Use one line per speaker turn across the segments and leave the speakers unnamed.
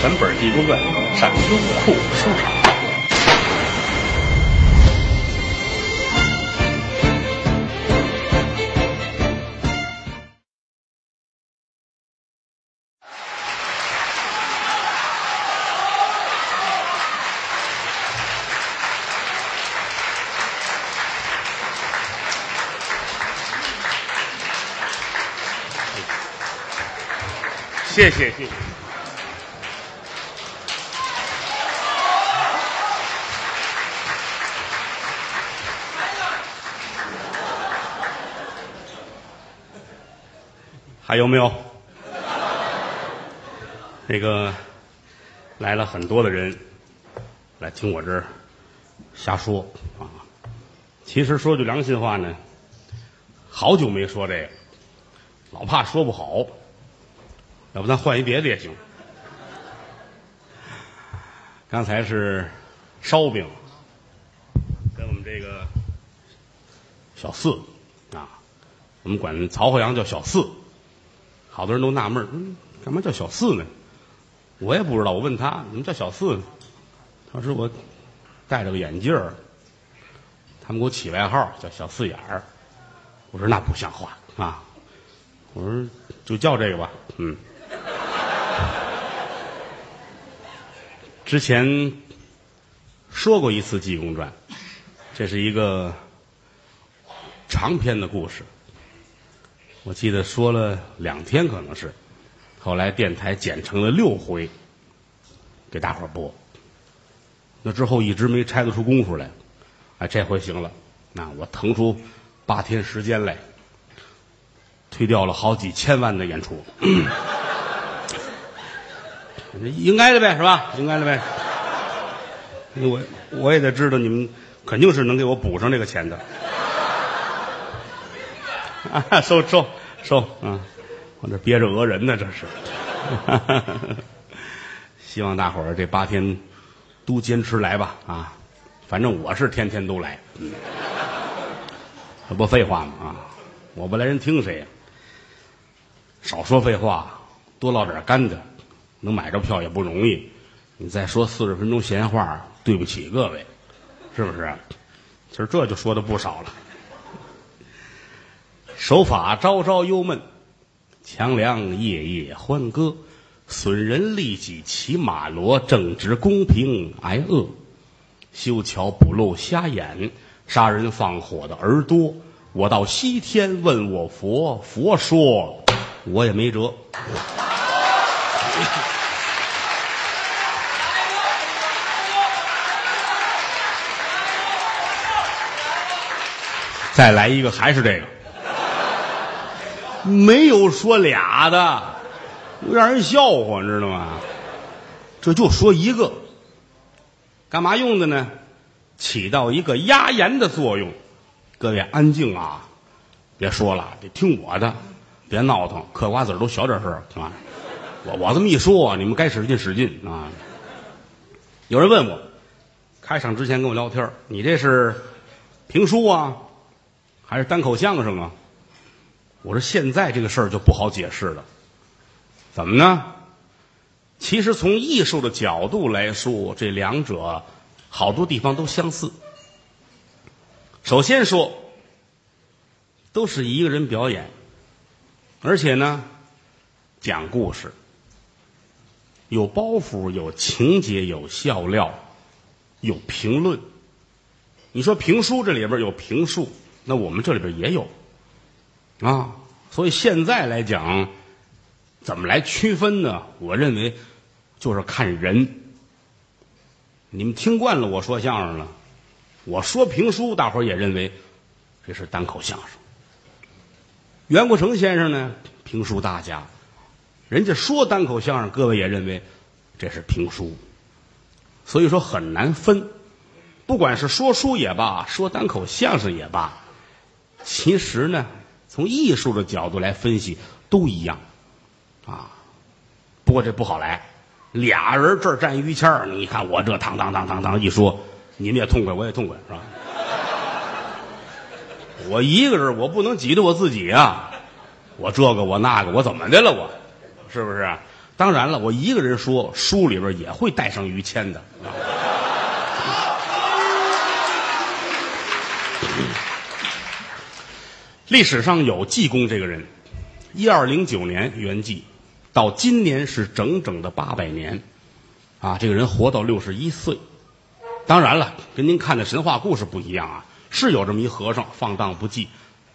全本《济公传》上优酷收场。谢谢谢谢。还有没有？那个来了很多的人来听我这儿瞎说啊。其实说句良心话呢，好久没说这个，老怕说不好。要不咱换一别的也行。刚才是烧饼，跟我们这个小四啊，我们管曹鹤阳叫小四，好多人都纳闷儿，嗯，干嘛叫小四呢？我也不知道，我问他怎么叫小四呢？他说我戴着个眼镜儿，他们给我起外号叫小四眼儿。我说那不像话啊！我说就叫这个吧，嗯。之前说过一次《济公传》，这是一个长篇的故事。我记得说了两天，可能是后来电台剪成了六回，给大伙播。那之后一直没拆得出功夫来，哎，这回行了。那我腾出八天时间来，推掉了好几千万的演出。应该的呗，是吧？应该的呗。我我也得知道你们肯定是能给我补上这个钱的。啊，收收收啊！我这憋着讹人呢，这是。希望大伙儿这八天都坚持来吧啊！反正我是天天都来。嗯这不废话吗？啊！我不来人听谁呀？少说废话，多唠点干的。能买着票也不容易，你再说四十分钟闲话，对不起各位，是不是？其实这就说的不少了。手法朝朝忧闷，强梁夜夜欢歌，损人利己骑马骡，正直公平挨饿，修桥补路瞎眼，杀人放火的儿多。我到西天问我佛，佛说我也没辙。再来一个，还是这个，没有说俩的，让人笑话，你知道吗？这就说一个，干嘛用的呢？起到一个压言的作用。各位安静啊，别说了，得听我的，别闹腾，嗑瓜子都小点声啊！我我这么一说，你们该使劲使劲啊！有人问我，开场之前跟我聊天，你这是评书啊？还是单口相声啊！我说现在这个事儿就不好解释了，怎么呢？其实从艺术的角度来说，这两者好多地方都相似。首先说，都是一个人表演，而且呢，讲故事，有包袱，有情节，有笑料，有评论。你说评书这里边有评述。那我们这里边也有，啊，所以现在来讲，怎么来区分呢？我认为就是看人。你们听惯了我说相声了，我说评书，大伙儿也认为这是单口相声。袁国成先生呢，评书大家，人家说单口相声，各位也认为这是评书，所以说很难分。不管是说书也罢，说单口相声也罢。其实呢，从艺术的角度来分析，都一样，啊，不过这不好来。俩人这儿站于谦儿，你看我这当当当当当一说，你们也痛快，我也痛快，是吧？我一个人，我不能挤着我自己啊！我这个我那个，我怎么的了？我是不是？当然了，我一个人说，书里边也会带上于谦的。历史上有济公这个人，一二零九年圆寂，到今年是整整的八百年，啊，这个人活到六十一岁。当然了，跟您看的神话故事不一样啊，是有这么一和尚放荡不羁，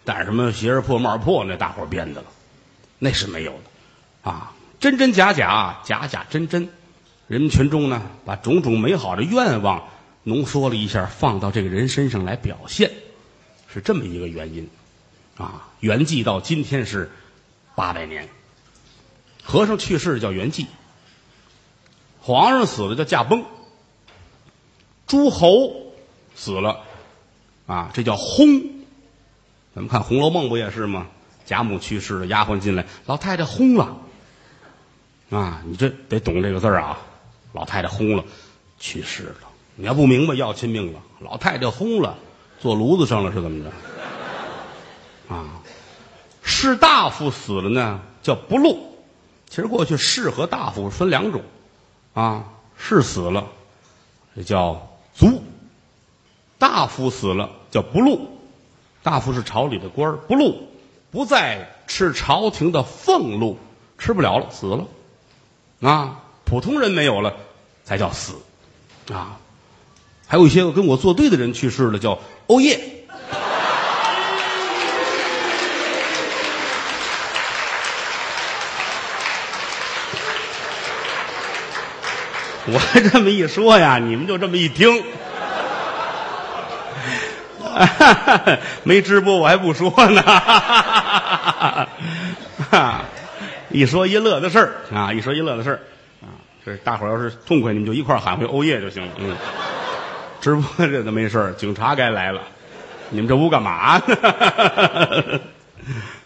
但是什么鞋儿破帽破那大伙儿编的了，那是没有的，啊，真真假假，假假真真，人民群众呢把种种美好的愿望浓缩了一下，放到这个人身上来表现，是这么一个原因。啊，圆寂到今天是八百年。和尚去世叫圆寂，皇上死了叫驾崩，诸侯死了啊，这叫薨。咱们看《红楼梦》不也是吗？贾母去世了，丫鬟进来，老太太薨了啊！你这得懂这个字儿啊！老太太薨了，去世了。你要不明白，要亲命了。老太太薨了，坐炉子上了，是怎么着？啊，士大夫死了呢，叫不禄。其实过去士和大夫分两种，啊，士死了，这叫卒；大夫死了叫不禄。大夫是朝里的官儿，不禄不再吃朝廷的俸禄，吃不了了，死了。啊，普通人没有了，才叫死。啊，还有一些跟我作对的人去世了，叫欧耶。我这么一说呀，你们就这么一听，没直播我还不说呢。一说一乐的事儿啊，一说一乐的事儿啊，这大伙儿要是痛快，你们就一块儿喊回欧耶就行了。嗯，直播这都没事儿，警察该来了。你们这屋干嘛呢？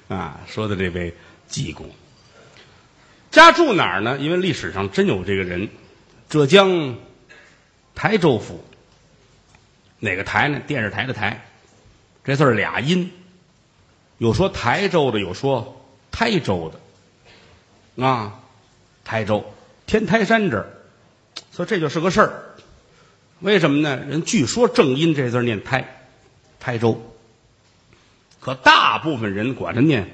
啊，说的这位济公，家住哪儿呢？因为历史上真有这个人。浙江台州府，哪个台呢？电视台的台，这字儿俩音，有说台州的，有说台州的，啊，台州。天台山这儿，所以这就是个事儿。为什么呢？人据说正音这字念台，台州，可大部分人管它念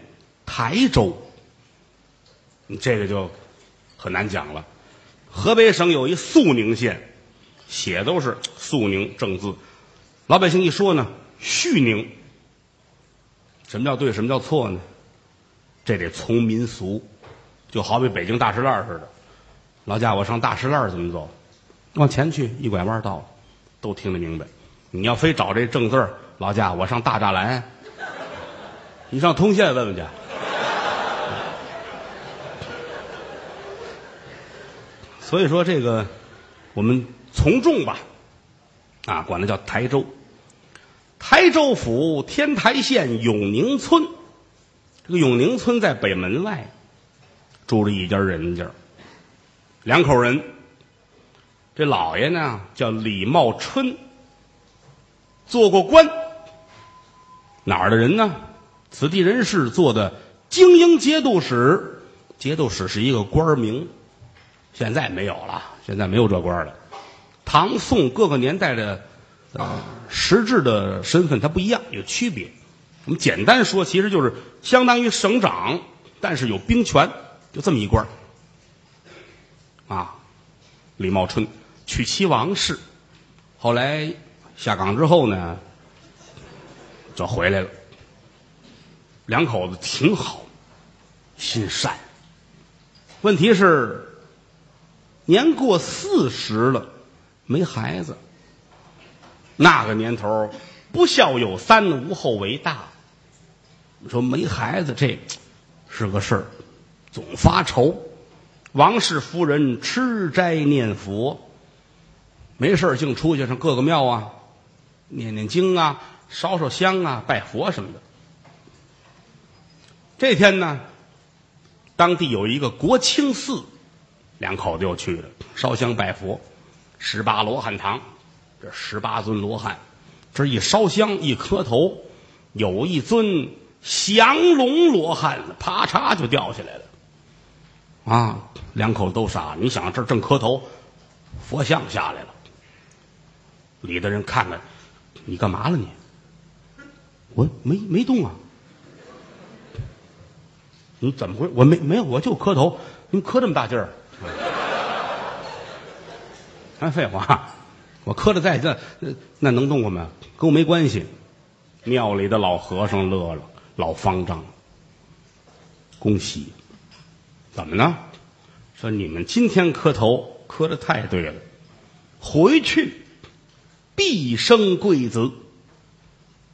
台州，这个就很难讲了。河北省有一肃宁县，写都是肃宁正字，老百姓一说呢，叙宁。什么叫对？什么叫错呢？这得从民俗，就好比北京大石栏似的。老家我上大石栏怎么走？往前去，一拐弯到了，都听得明白。你要非找这正字，老家我上大栅栏，你上通县问问去。所以说这个，我们从众吧，啊，管它叫台州。台州府天台县永宁村，这个永宁村在北门外，住着一家人家，两口人。这老爷呢叫李茂春，做过官，哪儿的人呢？此地人士做的京营节度使，节度使是一个官名。现在没有了，现在没有这官了。唐宋各个年代的啊实质的身份它不一样，有区别。我们简单说，其实就是相当于省长，但是有兵权，就这么一官啊，李茂春娶妻王氏，后来下岗之后呢，就回来了。两口子挺好，心善。问题是。年过四十了，没孩子。那个年头，不孝有三，无后为大。你说没孩子，这是个事儿，总发愁。王氏夫人吃斋念佛，没事净出去上各个庙啊，念念经啊，烧烧香啊，拜佛什么的。这天呢，当地有一个国清寺。两口子又去了，烧香拜佛，十八罗汉堂，这十八尊罗汉，这一烧香一磕头，有一尊降龙罗汉，啪嚓就掉下来了。啊，两口子都傻。你想这正磕头，佛像下来了，里的人看看，你干嘛了你？我没没动啊。你怎么回？我没没有，我就磕头。你磕这么大劲儿？哎，废话，我磕的再这那能动我吗？跟我没关系。庙里的老和尚乐了，老方丈，恭喜！怎么呢？说你们今天磕头磕的太对了，回去必生贵子。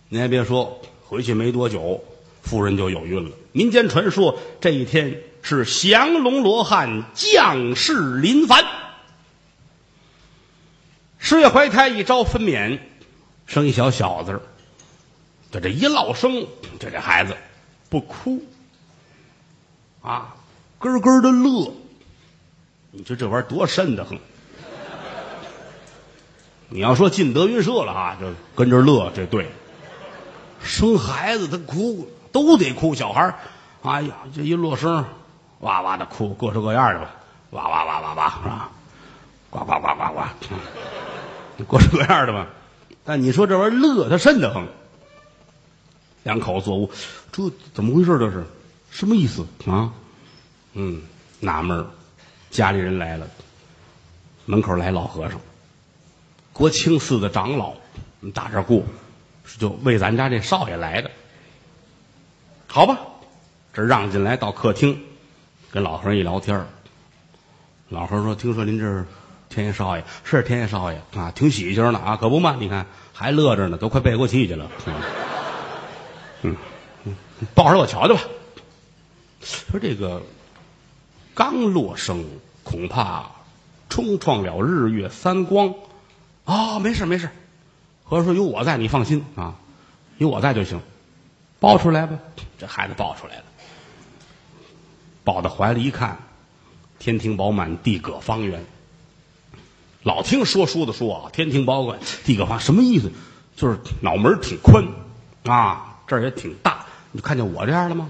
您还别说，回去没多久，夫人就有孕了。民间传说，这一天是降龙罗汉降世临凡。十月怀胎，一朝分娩，生一小小子。就这一落生，这这孩子不哭啊，咯咯的乐。你说这玩意儿多瘆得慌！你要说进德云社了啊，就跟着乐，这对。生孩子他哭都得哭，小孩哎呀，这一落声，哇哇的哭，各式各样的吧，哇哇哇哇哇，是吧？呱呱呱呱呱，各式各样的吧。但你说这玩意儿乐，他瘆得慌。两口子坐屋，这怎么回事？这是什么意思啊？嗯，纳闷家里人来了，门口来老和尚，国清寺的长老，我们大这过，就为咱家这少爷来的。好吧，这让进来到客厅，跟老和尚一聊天老和尚说：“听说您这是天爷少爷，是天爷少爷啊，挺喜庆的啊，可不嘛？你看还乐着呢，都快背过气去了。”嗯，抱着我瞧瞧吧。说这个刚落生，恐怕冲撞了日月三光。啊，没事没事。和尚说有我在，你放心啊，有我在就行。抱出来吧，这孩子抱出来了，抱到怀里一看，天庭饱满，地阁方圆。老听说书的说啊，天庭饱满，地阁方什么意思？就是脑门挺宽啊。这儿也挺大，你看见我这样了吗？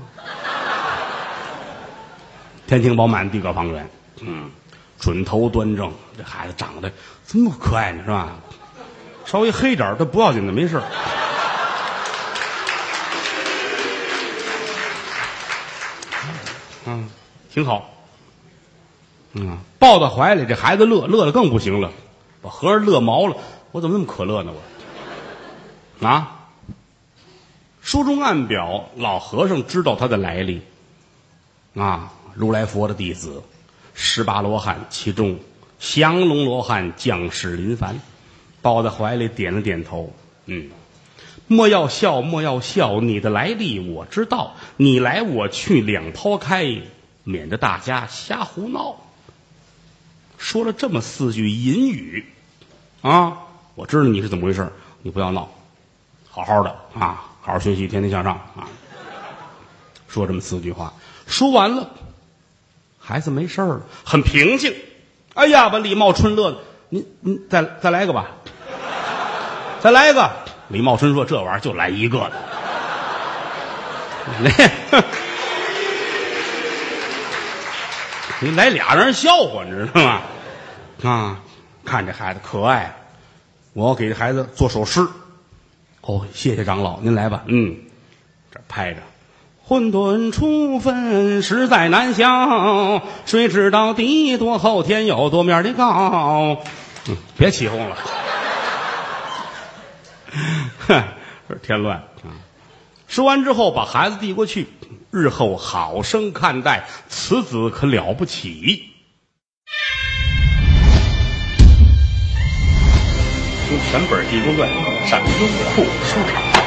天庭饱满，地阁方圆。嗯，准头端正，这孩子长得这么可爱呢，是吧？稍微黑点儿，他不要紧的，没事嗯，挺好。嗯，抱到怀里，这孩子乐乐的更不行了，把和尚乐毛了。我怎么那么可乐呢？我啊。书中暗表，老和尚知道他的来历，啊，如来佛的弟子，十八罗汉其中，降龙罗汉降世临凡，抱在怀里点了点头，嗯，莫要笑，莫要笑，你的来历我知道，你来我去两抛开，免得大家瞎胡闹。说了这么四句隐语，啊，我知道你是怎么回事，你不要闹，好好的啊。好好学习，天天向上啊！说这么四句话，说完了，孩子没事了，很平静。哎呀，把李茂春乐的，您您再再来一个吧，再来一个。李茂春说：“这玩意儿就来一个的。”你来俩让人笑话，你知道吗？啊，看这孩子可爱，我给这孩子做首诗。哦，谢谢长老，您来吧。嗯，这拍着，混沌初分实在难消，谁知道地多厚，天有多面的高？嗯，别起哄了，哼，这添乱啊！说完之后，把孩子递过去，日后好生看待，此子可了不起。全本《地宫传》上优酷书场。